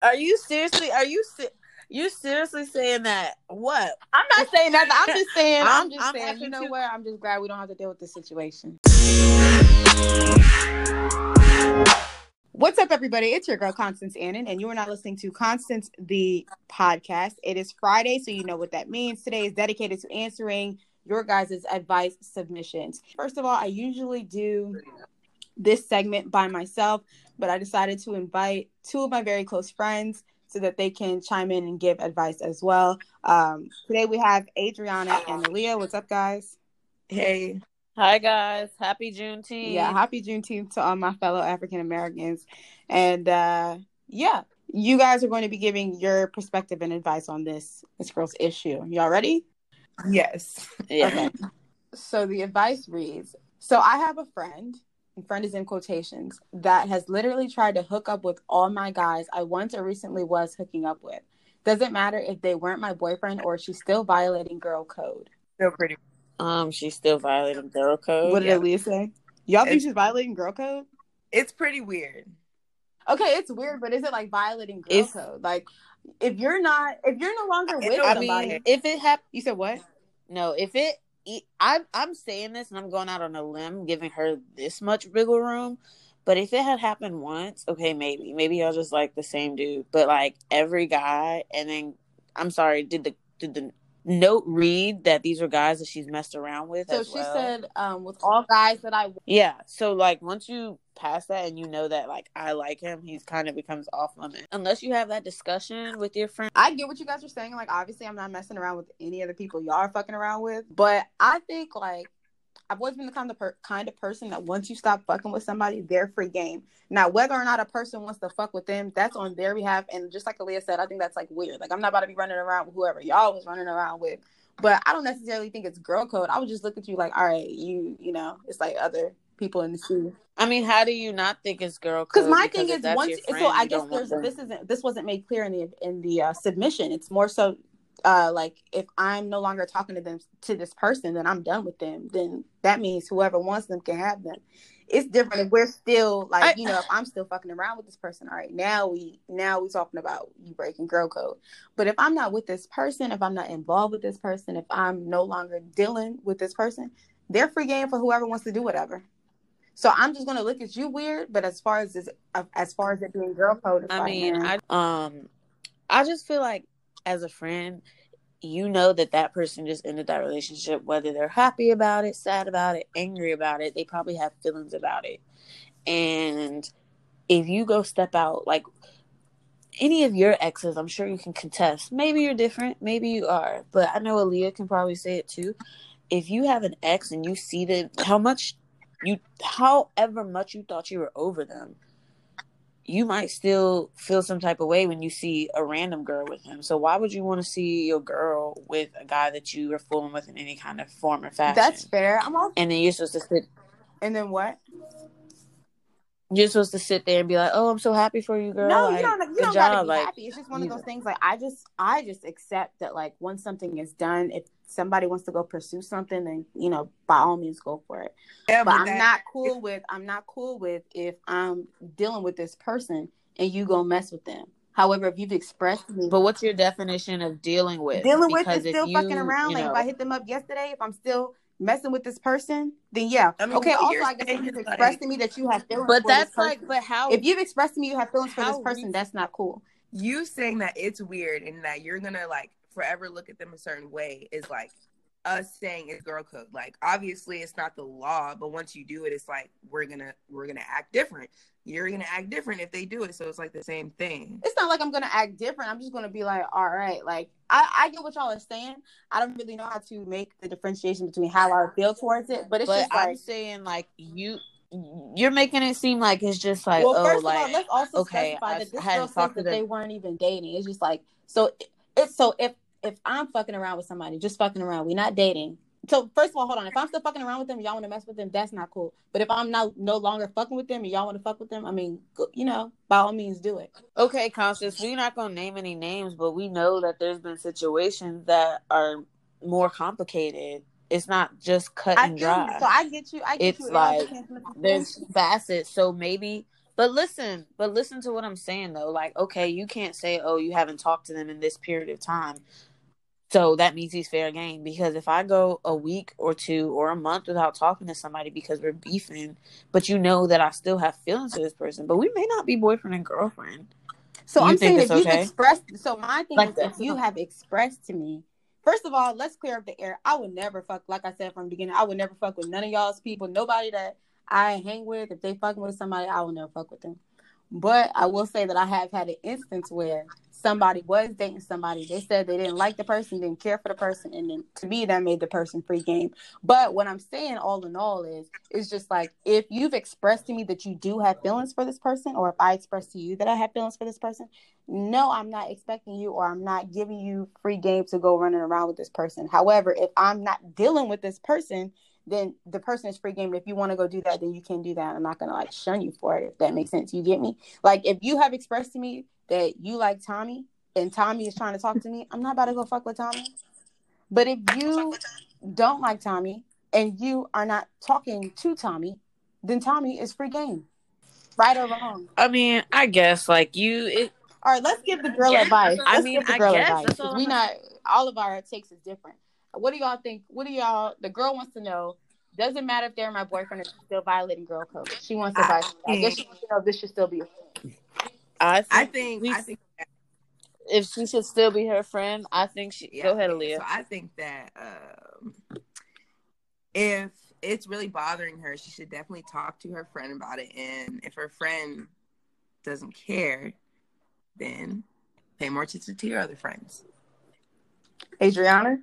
Are you seriously? Are you si- you seriously saying that? What? I'm not saying that. I'm just saying. I'm, I'm- just I'm saying. You know too. what? I'm just glad we don't have to deal with this situation. What's up, everybody? It's your girl Constance Annan, and you are not listening to Constance the podcast. It is Friday, so you know what that means. Today is dedicated to answering your guys' advice submissions. First of all, I usually do this segment by myself, but I decided to invite two of my very close friends so that they can chime in and give advice as well. Um, today we have Adriana and Aaliyah. What's up, guys? Hey, Hi guys, happy Juneteenth. Yeah, happy Juneteenth to all my fellow African Americans. And uh, yeah, you guys are going to be giving your perspective and advice on this this girl's issue. Y'all ready? yes. yeah. Okay. So the advice reads So I have a friend, and friend is in quotations, that has literally tried to hook up with all my guys I once or recently was hooking up with. Doesn't matter if they weren't my boyfriend or she's still violating girl code. Still pretty. Um, she's still violating girl code. what did yeah. Aaliyah say? Y'all think she's violating girl code? It's pretty weird. Okay, it's weird, but is it like violating girl If- code? Like, if you're not, if you're no longer with I somebody, mean, if it happened, you said what? no, if it, I, I'm saying this and I'm going out on a limb, giving her this much wiggle room. But if it had happened once, okay, maybe, maybe was just like the same dude. But like every guy, and then I'm sorry, did the did the note read that these are guys that she's messed around with? So she well? said, um, with all guys that I, Yeah. So like once you pass that and you know that like I like him, he's kind of becomes off limit. Unless you have that discussion with your friend. I get what you guys are saying. Like, obviously, I'm not messing around with any of the people y'all are fucking around with, but I think like. I've always been the kind of per- kind of person that once you stop fucking with somebody, they're free game. Now, whether or not a person wants to fuck with them, that's on their behalf. And just like Aaliyah said, I think that's like weird. Like I'm not about to be running around with whoever y'all was running around with. But I don't necessarily think it's girl code. I would just look at you like, all right, you, you know, it's like other people in the scene. I mean, how do you not think it's girl code? Because my thing is once your so I guess there's this isn't this wasn't made clear in the in the uh, submission. It's more so uh like if I'm no longer talking to them to this person, then I'm done with them. Then that means whoever wants them can have them. It's different if we're still like I- you know if I'm still fucking around with this person. All right, now we now we talking about you breaking girl code. But if I'm not with this person, if I'm not involved with this person, if I'm no longer dealing with this person, they're free game for whoever wants to do whatever. So I'm just gonna look at you weird, but as far as this, as far as it being girl code, I mean, I um, I just feel like as a friend, you know that that person just ended that relationship, whether they're happy about it, sad about it, angry about it. They probably have feelings about it, and if you go step out, like any of your exes, I'm sure you can contest. Maybe you're different, maybe you are, but I know Aaliyah can probably say it too. If you have an ex and you see that how much you, however much you thought you were over them, you might still feel some type of way when you see a random girl with him. So why would you want to see your girl with a guy that you are fooling with in any kind of form or fashion? that's fair. I'm all, and then you're supposed to sit. and then what? You're supposed to sit there and be like, "Oh, I'm so happy for you, girl." no, like, you don't. You don't gotta be like, happy. It's just one of those things. Like I just, I just accept that. Like once something is done, if somebody wants to go pursue something, then you know, by all means, go for it. Yeah, But I'm that- not cool with. I'm not cool with if I'm dealing with this person and you go mess with them. However, if you've expressed me, But what's your definition of dealing with? dealing with is still you, fucking around. you Like if I hit them up yesterday, if I'm still messing with this person, then yeah. I mean, okay. Also, I guess if you've is, expressed like- to me that you have feelings, but for this that's like, person- but how? if you've expressed to me you have feelings for this person, re- that's not cool. you saying that it's weird and that you're gonna like forever look at them a certain way is like us saying it's girl code. Like obviously it's not the law, but once you do it, it's like we're gonna we're gonna act different. You're gonna act different if they do it, so it's like the same thing. It's not like I'm gonna act different. I'm just gonna be like, all right, like I, I get what y'all are saying. I don't really know how to make the differentiation between how I feel towards it, but it's but just I'm like saying like you, you're making it seem like it's just like well, oh, first like all, let's also okay, specify I- that this I hadn't girl says talked to that they weren't even dating. It's just like so it's so if if I'm fucking around with somebody, just fucking around, we're not dating. So first of all, hold on. If I'm still fucking around with them, y'all want to mess with them, that's not cool. But if I'm now no longer fucking with them and y'all want to fuck with them, I mean, you know, by all means, do it. Okay, Constance, we're not gonna name any names, but we know that there's been situations that are more complicated. It's not just cut and dry. So I get you. I get It's you. Like depends on the there's facets. So maybe But listen, but listen to what I'm saying though. Like, okay, you can't say, oh, you haven't talked to them in this period of time. So that means he's fair game. Because if I go a week or two or a month without talking to somebody because we're beefing, but you know that I still have feelings for this person, but we may not be boyfriend and girlfriend. So You I'm saying if you've expressed, so my thing Like is that. if you have expressed to me, first of all, let's clear up the air. I would never fuck, like I said from the beginning, I would never fuck with none of y'all's people. Nobody that I hang with, if they fucking with somebody, I will never fuck with them. But I will say that I have had an instance where somebody was dating somebody. They said they didn't like the person, didn't care for the person, and then to me that made the person free game. But what I'm saying all in all is it's just like if you've expressed to me that you do have feelings for this person, or if I express to you that I have feelings for this person, no, I'm not expecting you or I'm not giving you free game to go running around with this person. However, if I'm not dealing with this person, then the person is free game. If you want to go do that, then you can do that. I'm not gonna like shun you for it if that makes sense. You get me? Like if you have expressed to me that you like Tommy and Tommy is trying to talk to me, I'm not about to go fuck with Tommy. But if you don't like Tommy and you are not talking to Tommy, then Tommy is free game. Right or wrong. I mean, I guess like you it All right, let's give the girl Yeah, advice. I Let's mean, give the I girl guess advice. that's 'cause all we I'm not all of our takes is different. What do y'all think? What do y'all? The girl wants to know. Doesn't matter if they're my boyfriend or she's still violating girl code. She wants I advice. I guess she wants to know if this should still be. a thing. I think, I think we- I think if she should still be her friend, I think she yeah, go ahead, okay, Aaliyah. So I think that um, if it's really bothering her, she should definitely talk to her friend about it. And if her friend doesn't care, then pay more attention to your other friends. Adriana.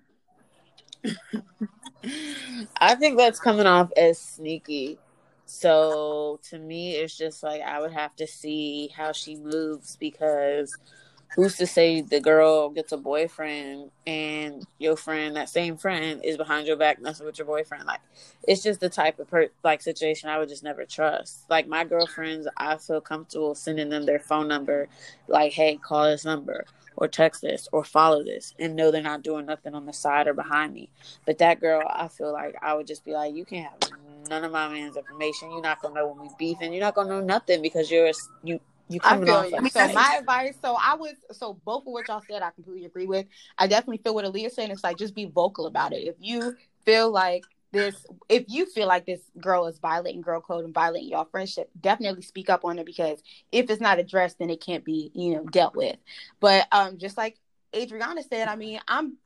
I think that's coming off as sneaky. So to me, it's just like I would have to see how she moves because who's to say the girl gets a boyfriend and your friend, that same friend, is behind your back messing with your boyfriend? Like, it's just the type of per- like situation I would just never trust. Like my girlfriends, I feel comfortable sending them their phone number, like, hey, call this number or text this or follow this, and know they're not doing nothing on the side or behind me. But that girl, I feel like I would just be like, you can't have none of my man's information. You're not gonna know when we beefing. You're not gonna know nothing because you're you you coming off you. like So my advice. So I was. So both of what y'all said, I completely agree with. I definitely feel what Aaliyah saying. It's like just be vocal about it. If you feel like this, if you feel like this girl is violating girl code and violating your friendship, definitely speak up on it because if it's not addressed, then it can't be you know dealt with. But um, just like Adriana said, I mean, I'm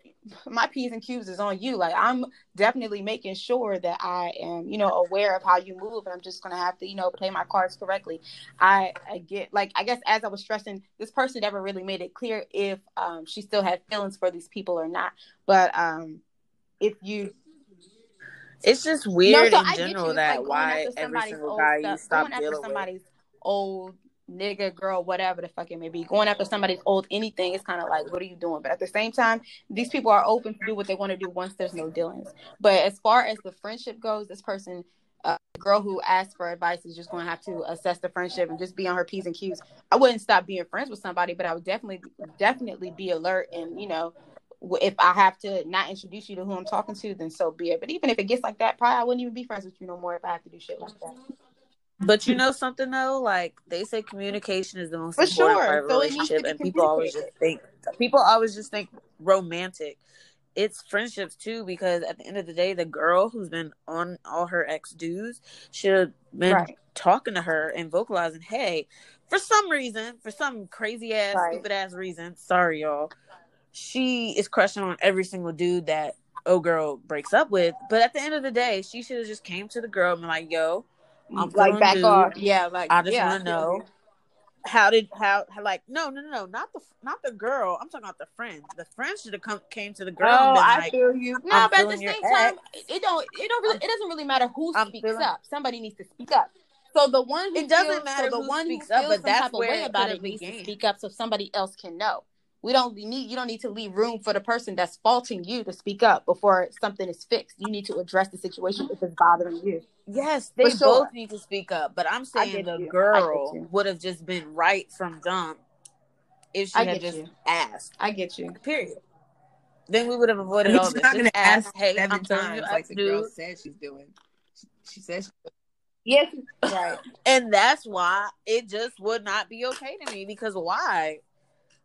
my P's and Q's is on you. Like I'm definitely making sure that I am, you know, aware of how you move, and I'm just gonna have to, you know, play my cards correctly. I, I get like I guess as I was stressing, this person never really made it clear if um she still had feelings for these people or not. But um if you It's just weird so in I get you. general that like why every single guy you stop going after dealing with. somebody's old nigga, girl, whatever the fuck it may be, going after somebody's old anything is kind of like, what are you doing? But at the same time, these people are open to do what they want to do once there's no dealings. But as far as the friendship goes, this person, uh, the girl who asked for advice is just going to have to assess the friendship and just be on her p's and q's. I wouldn't stop being friends with somebody, but I would definitely, definitely be alert and you know. If I have to not introduce you to who I'm talking to, then so be it. But even if it gets like that, probably I wouldn't even be friends with you no more if I have to do shit like that. But you know something though, like they say communication is the most For important sure. part of a So it needs to relationship, and people always just think people always just think romantic. It's friendships too, because at the end of the day, the girl who's been on all her ex dudes should have been Right. talking to her and vocalizing, "Hey, for some reason, for some crazy ass, Right. stupid ass reason, sorry y'all, she is crushing on every single dude that oh girl breaks up with. But at the end of the day, she should have just came to the girl and been like, "Yo, I'm mm, like back dude. off. Yeah, like I just yeah, want to know how did how, how like no no no no not the not the girl. I'm talking about the friend. The friend should have come came to the girl and Oh, been I like, feel you. No, I'm but at the same time, ex. it don't. It don't really. It doesn't really matter who I'm speaks feeling- up. Somebody needs to speak up. So the one who It doesn't feels, matter so the who one speaks who up, but some that's type where way it about could've it needs to speak up so somebody else can know. We don't need you don't need to leave room for the person that's faulting you to speak up before something is fixed. You need to address the situation if it's bothering you. yes, they sure. both need to speak up. But I'm saying the you. Girl would have just been right from jump if she I had just you. asked. I get you. Period. Then we would have avoided She's all this. not gonna ask hey, seven I'm times your like ex the girl dude. said she's doing. She, she says Yes, right. and that's why it just would not be okay to me because why?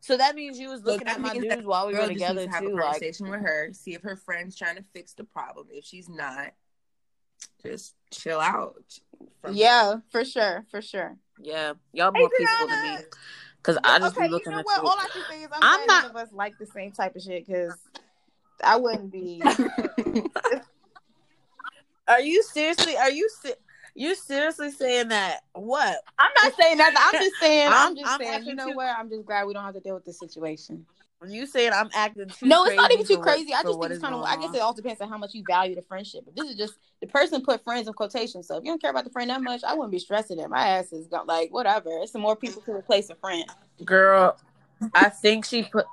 So that means you was looking that at my means that dudes while we were Girl just together to have too. a Like, conversation with her, see if her friend's trying to fix the problem. If she's not, just chill out. from Yeah, for sure, for sure. yeah, y'all more peaceful than me Adriana! because I just okay, be looking you know at what? you. All I can say is I'm, I'm glad not- none of us like the same type of shit because I wouldn't be. Are you seriously? Are you se- you seriously saying that? What? I'm not saying nothing. I'm just saying. I'm, I'm- just I'm saying. You know too- what? I'm just glad we don't have to deal with this situation. You saying I'm acting too? no, it's not even too for what- crazy. I just think it's kind of. I guess it all depends on how much you value the friendship. If this is just the person put friends in quotation, so if you don't care about the friend that much, I wouldn't be stressing it. My ass is got like whatever. It's some more people to replace a friend. Girl, I think she put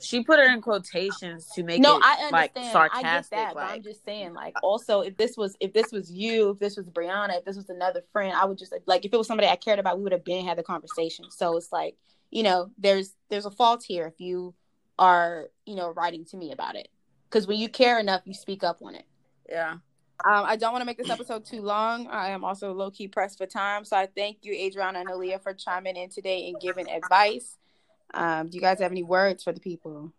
she put her in quotations to make no, it I like understand. I get sarcastic. that, but I'm just saying, like, also, if this was if this was you, if this was Brianna, if this was another friend, I would just like if it was somebody I cared about, we would have been had the conversation. So it's like, you know, there's there's a fault here if you are, you know, writing to me about it. Because when you care enough, you speak up on it. yeah. Um, I don't want to make this episode too long. I am also low key pressed for time, so I thank you, Adriana and Aaliyah, for chiming in today and giving advice. Um, do you guys have any words for the people?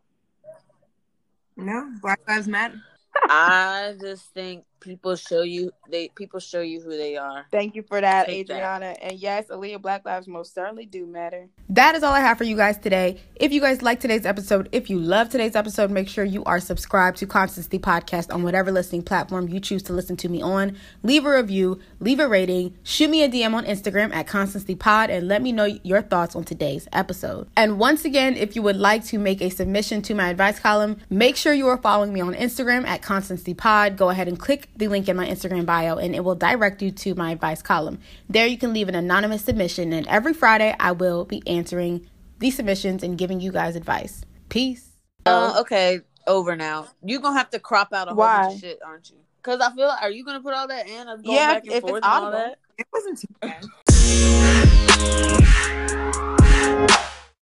No, Black Lives Matter. I just think people show you they people show you who they are. Thank you for that, Take that. Adriana. And yes, Aaliyah, Black Lives most certainly do matter. That is all I have for you guys today. If you guys like today's episode, if you love today's episode, make sure you are subscribed to Constancy Podcast on whatever listening platform you choose to listen to me on. Leave a review, leave a rating, shoot me a DM on Instagram at Constancy Pod, and let me know your thoughts on today's episode. And once again, if you would like to make a submission to my advice column, make sure you are following me on Instagram at Constancy Pod. Go ahead and click the link in my Instagram bio and it will direct you to my advice column. There you can leave an anonymous submission, and every Friday I will be answering these submissions and giving you guys advice. Peace. Uh, okay, over now. You're gonna have to crop out a whole Why? bunch of shit, aren't you? Because I feel, are you gonna put all that in? yeah, back and if forth it's that, It wasn't too bad.